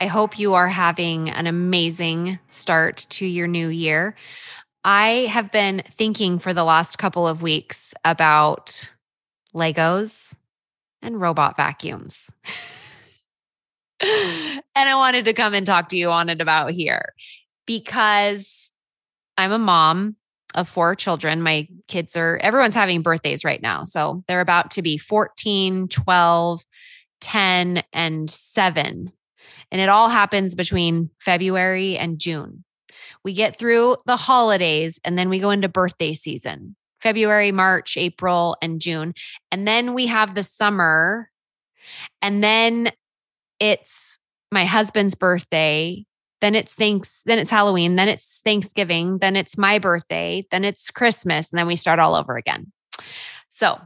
I hope you are having an amazing start to your new year. I have been thinking for the last couple of weeks about Legos and robot vacuums. and I wanted to come and talk to you on it about here because I'm a mom of four children. My kids are, everyone's having birthdays right now. So they're about to be 14, 12, 10, and seven and it all happens between February and June. We get through the holidays and then we go into birthday season February, March, April, and June. And then we have the summer. And then it's my husband's birthday. Then it's thanks, then it's Halloween, then it's Thanksgiving, then it's my birthday, then it's Christmas, and then we start all over again. So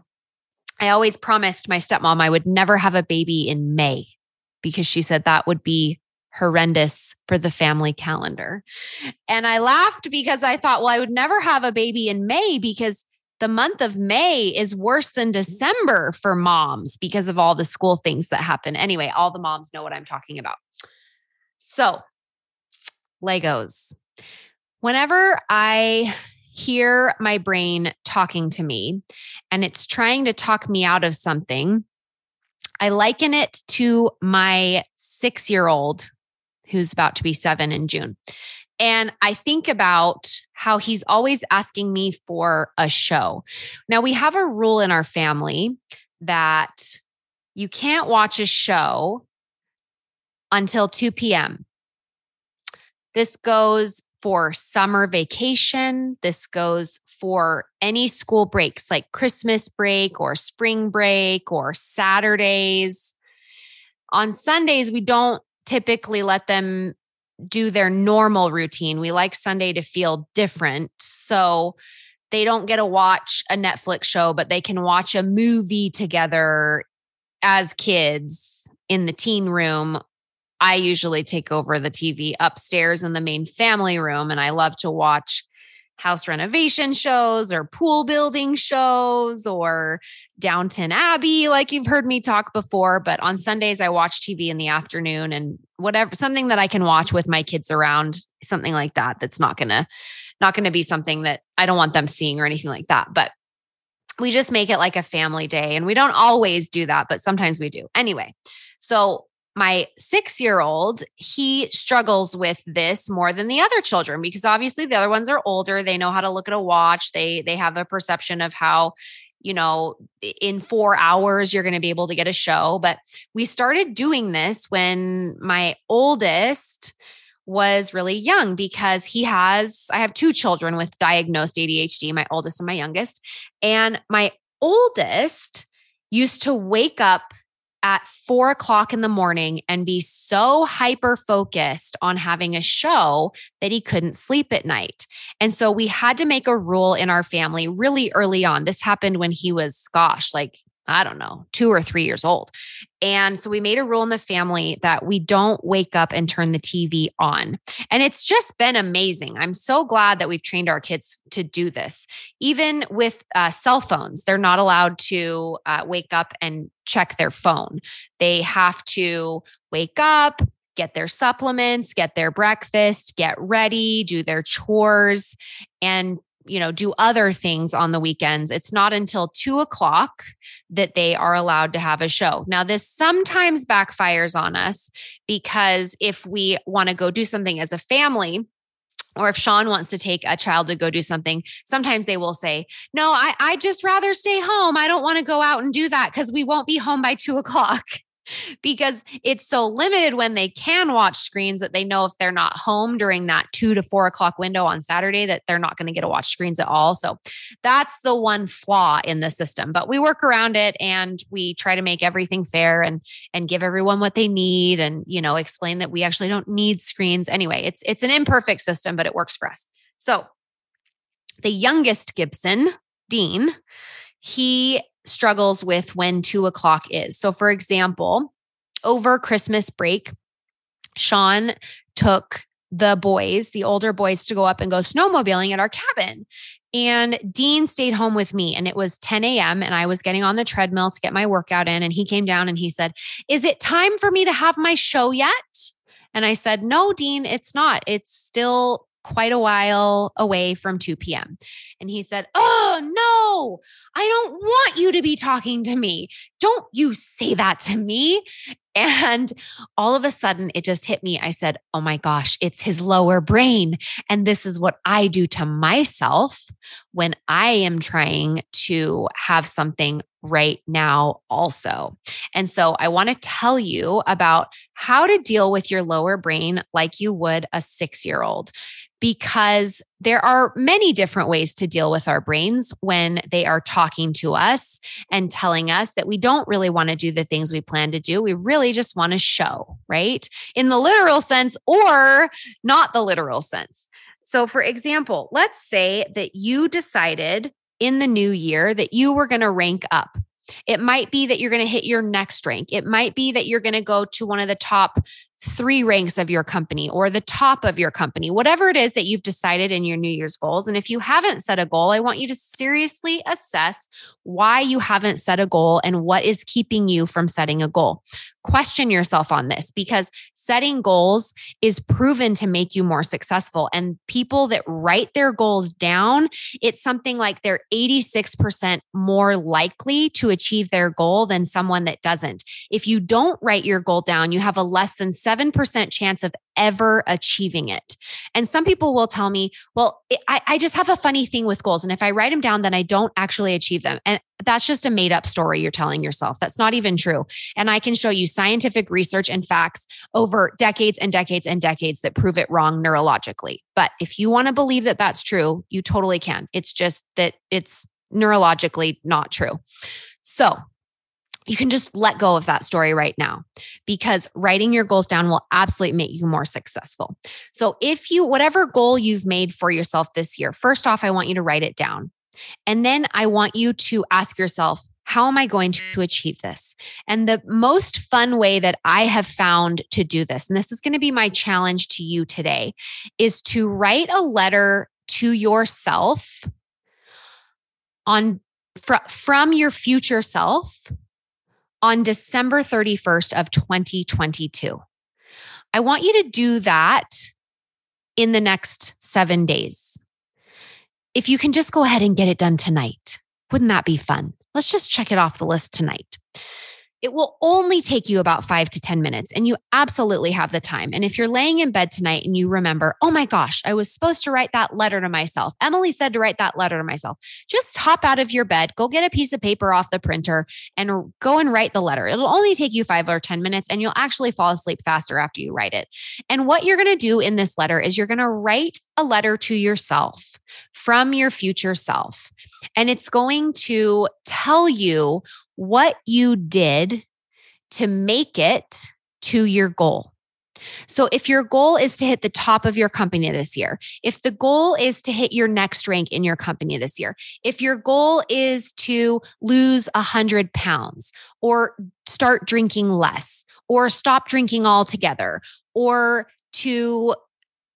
I always promised my stepmom I would never have a baby in May because she said that would be horrendous for the family calendar. And I laughed because I thought, well, I would never have a baby in May because the month of May is worse than mm-hmm. December for moms because of all the school things that happen. Anyway, all the moms know what I'm talking about. So, Legos. Whenever I hear my brain talking to me and it's trying to talk me out of something, I liken it to my six year old who's about to be seven in June. And I think about how he's always asking me for a show. Now, we have a rule in our family that you can't watch a show until 2 p.m. This goes for summer vacation. This goes for any school breaks like Christmas break or spring break or Saturdays. On Sundays, we don't typically let them do their normal routine. We like Sunday to feel different. So they don't get to watch a Netflix show, but they can watch a movie together as kids in the teen room I usually take over the TV upstairs in the main family room, and I love to watch house renovation shows or pool building shows or Downton Abbey, like you've heard me talk before. But on Sundays, I watch TV in the afternoon and whatever, something that I can watch with my kids around, something like that. That's not gonna, not gonna be something that I don't want them seeing or anything like that. But we just make it like a family day. And we don't always do that, but sometimes we do. Anyway, so my six year old, he struggles with this more than the other children because obviously the other ones are older. They know how to look at a watch. They they have a perception of how, you know, in four hours you're going to be able to get a show. But we started doing this when my oldest was really young because he has, I have two children with diagnosed ADHD, my oldest and my youngest. And my oldest used to wake up at four o'clock in the morning and be so hyper focused on having a show that he couldn't sleep at night. And so we had to make a rule in our family really early on. This happened when he was, gosh, like I don't know, two or three years old. And so we made a rule in the family that we don't wake up and turn the TV on. And it's just been amazing. I'm so glad that we've trained our kids to do this. Even with uh, cell phones, they're not allowed to uh, wake up and check their phone. They have to wake up, get their supplements, get their breakfast, get ready, do their chores, and you know, do other things on the weekends. It's not until two o'clock that they are allowed to have a show. Now, this sometimes backfires on us because if we want to go do something as a family, or if Sean wants to take a child to go do something, sometimes they will say, No, I, I just rather stay home. I don't want to go out and do that because we won't be home by two o'clock. Because it's so limited when they can watch screens that they know if they're not home during that two to four o'clock window on Saturday, that they're not going to get to watch screens at all. So that's the one flaw in the system. But we work around it and we try to make everything fair and and give everyone what they need and you know explain that we actually don't need screens. Anyway, it's it's an imperfect system, but it works for us. So the youngest Gibson, Dean, he struggles with when two o'clock is. So, for example, over Christmas break, Sean took the boys, the older boys, to go up and go snowmobiling at our cabin. And Dean stayed home with me, and it was 10 a.m. And I was getting on the treadmill to get my workout in. And he came down and he said, Is it time for me to have my show yet? And I said, No, Dean, it's not. It's still quite a while away from 2 p.m. And he said, Oh, no, I don't want you to be talking to me. Don't you say that to me. And all of a sudden, it just hit me. I said, Oh my gosh, it's his lower brain. And this is what I do to myself when I am trying to have something right now, also. And so, I want to tell you about how to deal with your lower brain like you would a six year old because there are many different ways to deal with our brains when they are talking to us and telling us that we don't really want to do the things we plan to do. We really just want to show, right? In the literal sense or not the literal sense. So, for example, let's say that you decided in the new year that you were going to rank up. It might be that you're going to hit your next rank. It might be that you're going to go to one of the top three ranks of your company or the top of your company, whatever it is that you've decided in your New Year's goals. And if you haven't set a goal, I want you to seriously assess why you haven't set a goal and what is keeping you from setting a goal. Question yourself on this because setting goals is proven to make you more successful. And people that write their goals down, it's something like they're 86% more likely to achieve their goal than someone that doesn't. If you don't write your goal down, you have a less than 7% chance of ever achieving it. And some people will tell me, well, I, I just have a funny thing with goals. And if I write them down, then I don't actually achieve them. And that's just a made up story you're telling yourself. That's not even true. And I can show you scientific research and facts over decades and decades and decades that prove it wrong neurologically. But if you want to believe that that's true, you totally can. It's just that it's neurologically not true. So, you can just let go of that story right now because writing your goals down will absolutely make you more successful. So, if you, whatever goal you've made for yourself this year, first off, I want you to write it down. And then I want you to ask yourself, how am I going to achieve this? And the most fun way that I have found to do this, and this is going to be my challenge to you today, is to write a letter to yourself on fr- from your future self on December 31st of 2022. I want you to do that in the next 7 days. If you can just go ahead and get it done tonight. Wouldn't that be fun? Let's just check it off the list tonight. It will only take you about five to 10 minutes, and you absolutely have the time. And if you're laying in bed tonight and you remember, oh my gosh, I was supposed to write that letter to myself. Emily said to write that letter to myself. Just hop out of your bed, go get a piece of paper off the printer, and go and write the letter. It'll only take you five or 10 minutes, and you'll actually fall asleep faster after you write it. And what you're going to do in this letter is you're going to write a letter to yourself from your future self. And it's going to tell you what you did to make it to your goal. So, if your goal is to hit the top of your company this year, if the goal is to hit your next rank in your company this year, if your goal is to lose 100 pounds or start drinking less or stop drinking altogether or to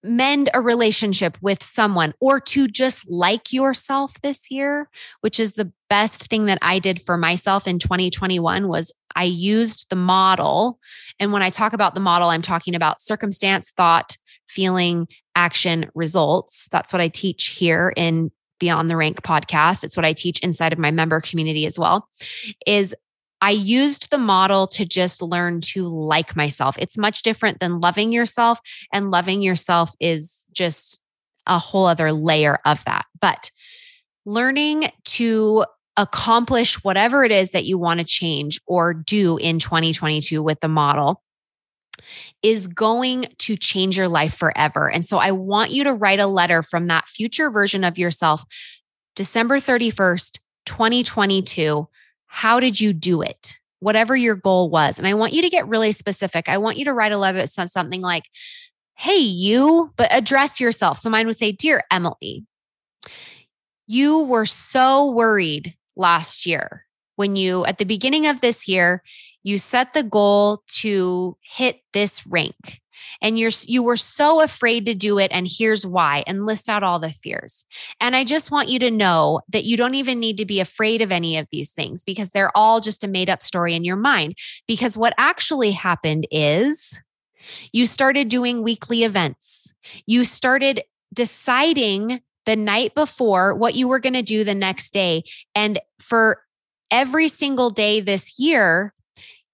mend a relationship with someone or to just like yourself this year which is the best thing that i did for myself in 2021 was i used the model and when i talk about the model i'm talking about circumstance thought feeling action results that's what i teach here in beyond the rank podcast it's what i teach inside of my member community as well is I used the model to just learn to like myself. It's much different than loving yourself, and loving yourself is just a whole other layer of that. But learning to accomplish whatever it is that you want to change or do in 2022 with the model is going to change your life forever. And so I want you to write a letter from that future version of yourself, December 31st, 2022. How did you do it? Whatever your goal was. And I want you to get really specific. I want you to write a letter that says something like, Hey, you, but address yourself. So mine would say, Dear Emily, you were so worried last year. When you, at the beginning of this year, you set the goal to hit this rank and you're you were so afraid to do it and here's why and list out all the fears. And i just want you to know that you don't even need to be afraid of any of these things because they're all just a made up story in your mind. Because what actually happened is you started doing weekly events. You started deciding the night before what you were going to do the next day. And for every single day this year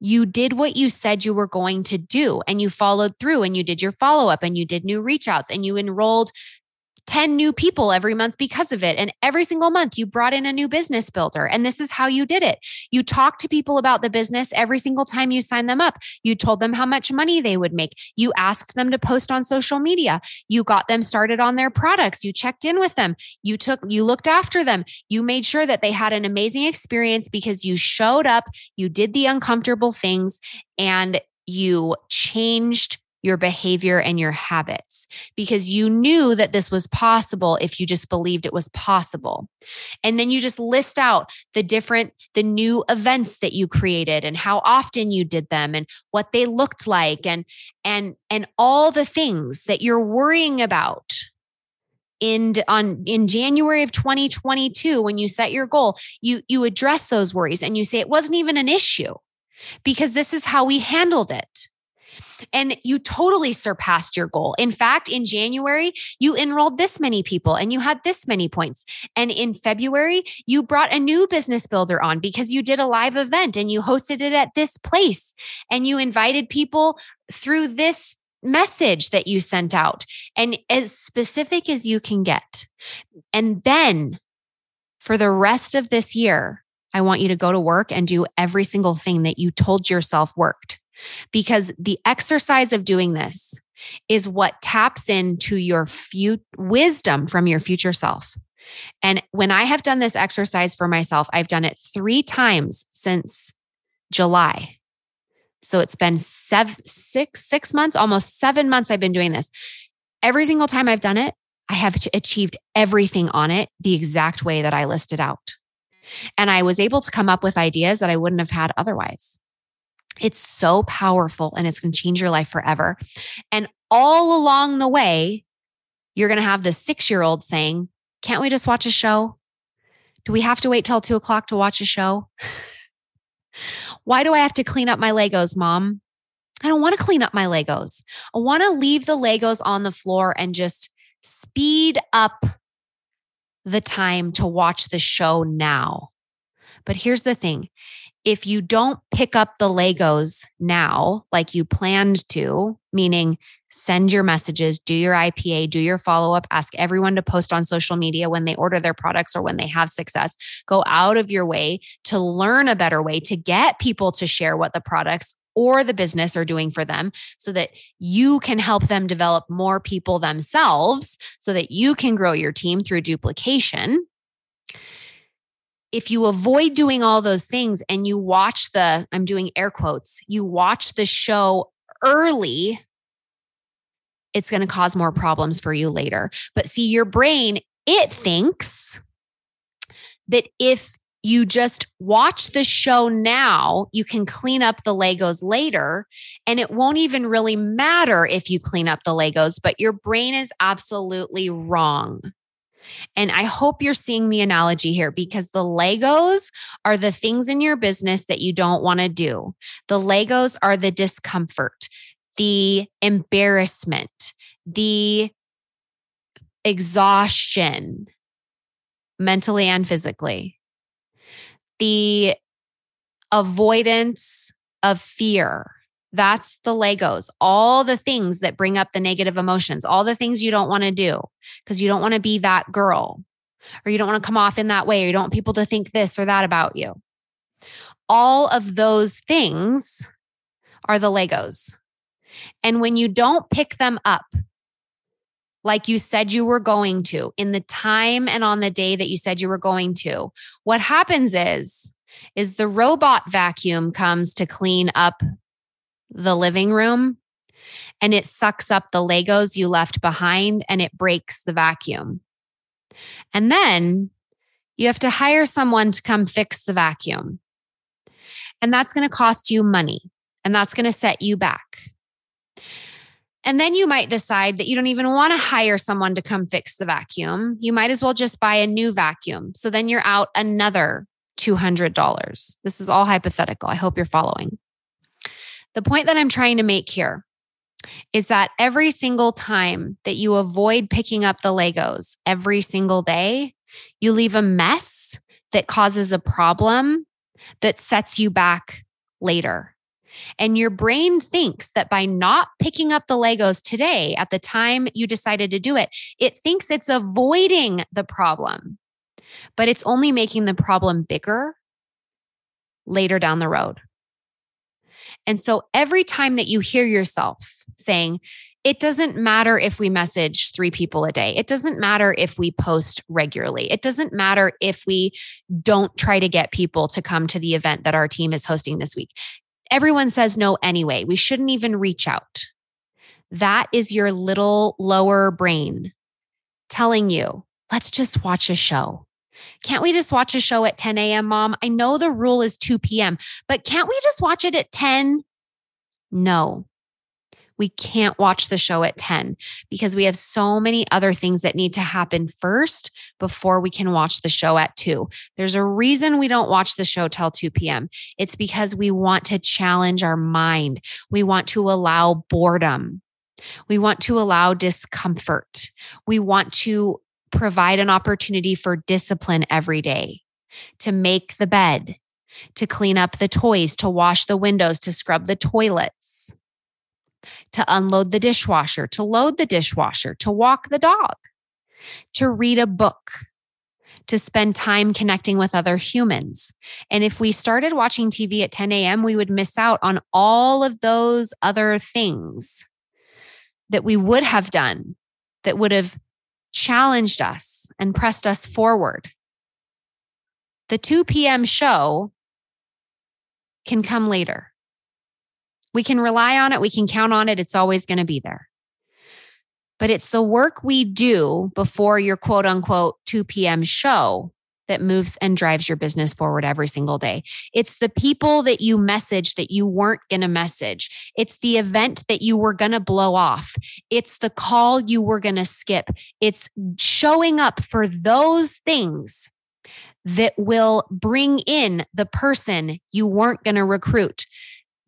you did what you said you were going to do and you followed through and you did your follow up and you did new reach outs and you enrolled 10 new people every month because of it. And every single month you brought in a new business builder. And this is how you did it. You talked to people about the business every single time you signed them up. You told them how much money they would make. You asked them to post on social media. You got them started on their products. You checked in with them. You took, you looked after them. You made sure that they had an amazing experience because you showed up, you did the uncomfortable things, and you changed your behavior and your habits because you knew that this was possible if you just believed it was possible. And then you just list out the different, the new events that you created and how often you did them and what they looked like and, and, and all the things that you're worrying about in on in January of 2022 when you set your goal you you address those worries and you say it wasn't even an issue because this is how we handled it and you totally surpassed your goal. In fact, in January, you enrolled this many people and you had this many points. And in February, you brought a new business builder on because you did a live event and you hosted it at this place and you invited people through this message that you sent out and as specific as you can get. And then for the rest of this year, I want you to go to work and do every single thing that you told yourself worked because the exercise of doing this is what taps into your fu- wisdom from your future self. And when I have done this exercise for myself, I've done it three times since July. So it's been seven, six, six months, almost seven months I've been doing this. Every single time I've done it, I have achieved everything on it the exact way that I listed out. And I was able to come up with ideas that I wouldn't have had otherwise. It's so powerful and it's going to change your life forever. And all along the way, you're going to have the six year old saying, Can't we just watch a show? Do we have to wait till two o'clock to watch a show? Why do I have to clean up my Legos, mom? I don't want to clean up my Legos. I want to leave the Legos on the floor and just speed up the time to watch the show now. But here's the thing if you don't pick up the Legos now, like you planned to, meaning send your messages, do your IPA, do your follow up, ask everyone to post on social media when they order their products or when they have success, go out of your way to learn a better way to get people to share what the products or the business are doing for them so that you can help them develop more people themselves so that you can grow your team through duplication if you avoid doing all those things and you watch the, I'm doing air quotes, you watch the show early, it's going to cause more problems for you later. But see, your brain, it thinks that if you just watch the show now, you can clean up the Legos later. And it won't even really matter if you clean up the Legos, but your brain is absolutely wrong. And I hope you're seeing the analogy here because the Legos are the things in your business that you don't want to do. The Legos are the discomfort, the embarrassment, the exhaustion, mentally and physically, the avoidance of fear that's the Legos, all the things that bring up the negative emotions, all the things you don't want to do because you don't want to be that girl. or you don't want to come off in that way, or you don't want people to think this or that about you. All of those things are the Legos. And when you don't pick them up, like you said you were going to in the time and on the day that you said you were going to, what happens is, is the robot vacuum comes to clean up the living room and it sucks up the Legos you left behind and it breaks the vacuum. And then you have to hire someone to come fix the vacuum. And that's going to cost you money and that's going to set you back. And then you might decide that you don't even want to hire someone to come fix the vacuum. You might as well just buy a new vacuum. So then you're out another $200. This is all hypothetical. I hope you're following. The point that I'm trying to make here is that every single time that you avoid picking up the Legos every single day, you leave a mess that causes a problem that sets you back later. And your brain thinks that by not picking up the Legos today at the time you decided to do it, it thinks it's avoiding the problem, but it's only making the problem bigger later down the road. And so every time that you hear yourself saying, it doesn't matter if we message three people a day. It doesn't matter if we post regularly. It doesn't matter if we don't try to get people to come to the event that our team is hosting this week. Everyone says no anyway. We shouldn't even reach out. That is your little lower brain telling you, let's just watch a show. Can't we just watch a show at 10 a.m., mom? I know the rule is 2 p.m., but can't we just watch it at 10? No, we can't watch the show at 10 because we have so many other things that need to happen first before we can watch the show at 2. There's a reason we don't watch the show till 2 p.m. It's because we want to challenge our mind. We want to allow boredom. We want to allow discomfort. We want to provide an opportunity for discipline every day to make the bed, to clean up the toys, to wash the windows, to scrub the toilets, to unload the dishwasher, to load the dishwasher, to walk the dog, to read a book, to spend time connecting with other humans. And if we started watching TV at 10 a.m., we would miss out on all of those other things that we would have done that would have challenged us and pressed us forward. The 2 p.m. show can come later. We can rely on it, we can count on it, it's always going to be there. But it's the work we do before your quote unquote 2 p.m. show that moves and drives your business forward every single day. It's the people that you message that you weren't going to message. It's the event that you were going to blow off. It's the call you were going to skip. It's showing up for those things that will bring in the person you weren't going to recruit,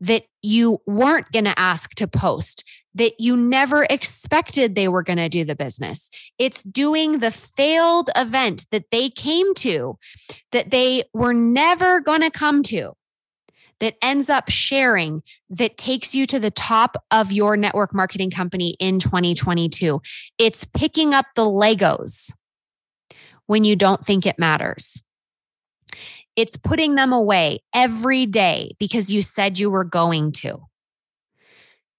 that you weren't going to ask to post, that you never expected they were going to do the business. It's doing the failed event that they came to, that they were never going to come to, that ends up sharing, that takes you to the top of your network marketing company in 2022. It's picking up the Legos when you don't think it matters. It's putting them away every day because you said you were going to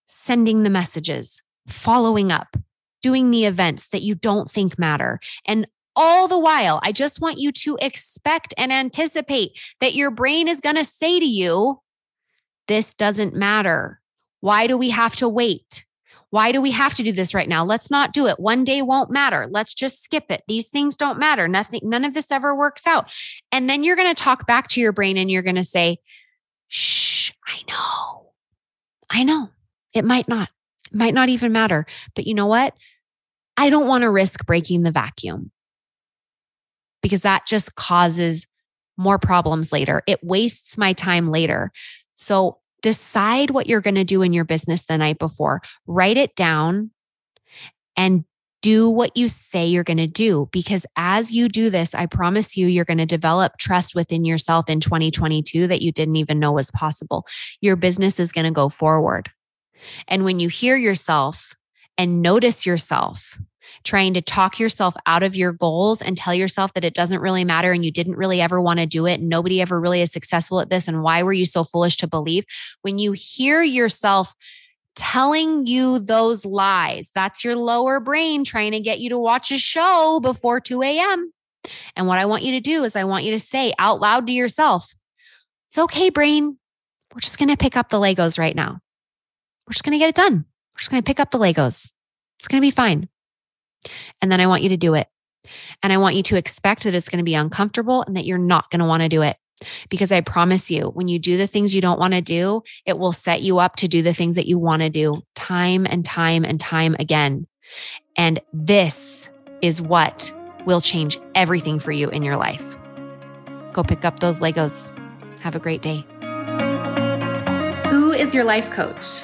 sending the messages, following up, doing the events that you don't think matter. And all the while, I just want you to expect and anticipate that your brain is going to say to you, This doesn't matter. Why do we have to wait? Why do we have to do this right now? Let's not do it. One day won't matter. Let's just skip it. These things don't matter. Nothing, none of this ever works out. And then you're going to talk back to your brain and you're going to say, Shh, I know. I know. It might not, it might not even matter. But you know what? I don't want to risk breaking the vacuum because that just causes more problems later. It wastes my time later. So decide what you're going to do in your business the night before, write it down and do what you say you're going to do. Because as you do this, I promise you, you're going to develop trust within yourself in 2022 that you didn't even know was possible. Your business is going to go forward. And when you hear yourself and notice yourself trying to talk yourself out of your goals and tell yourself that it doesn't really matter and you didn't really ever want to do it. And nobody ever really is successful at this. And why were you so foolish to believe? When you hear yourself telling you those lies, that's your lower brain trying to get you to watch a show before 2 a.m. And what I want you to do is, I want you to say out loud to yourself, It's okay, brain. We're just going to pick up the Legos right now. We're just going to get it done. We're just going to pick up the Legos. It's going to be fine. And then I want you to do it. And I want you to expect that it's going to be uncomfortable and that you're not going to want to do it. Because I promise you, when you do the things you don't want to do, it will set you up to do the things that you want to do time and time and time again. And this is what will change everything for you in your life. Go pick up those Legos. Have a great day. Who is your life coach?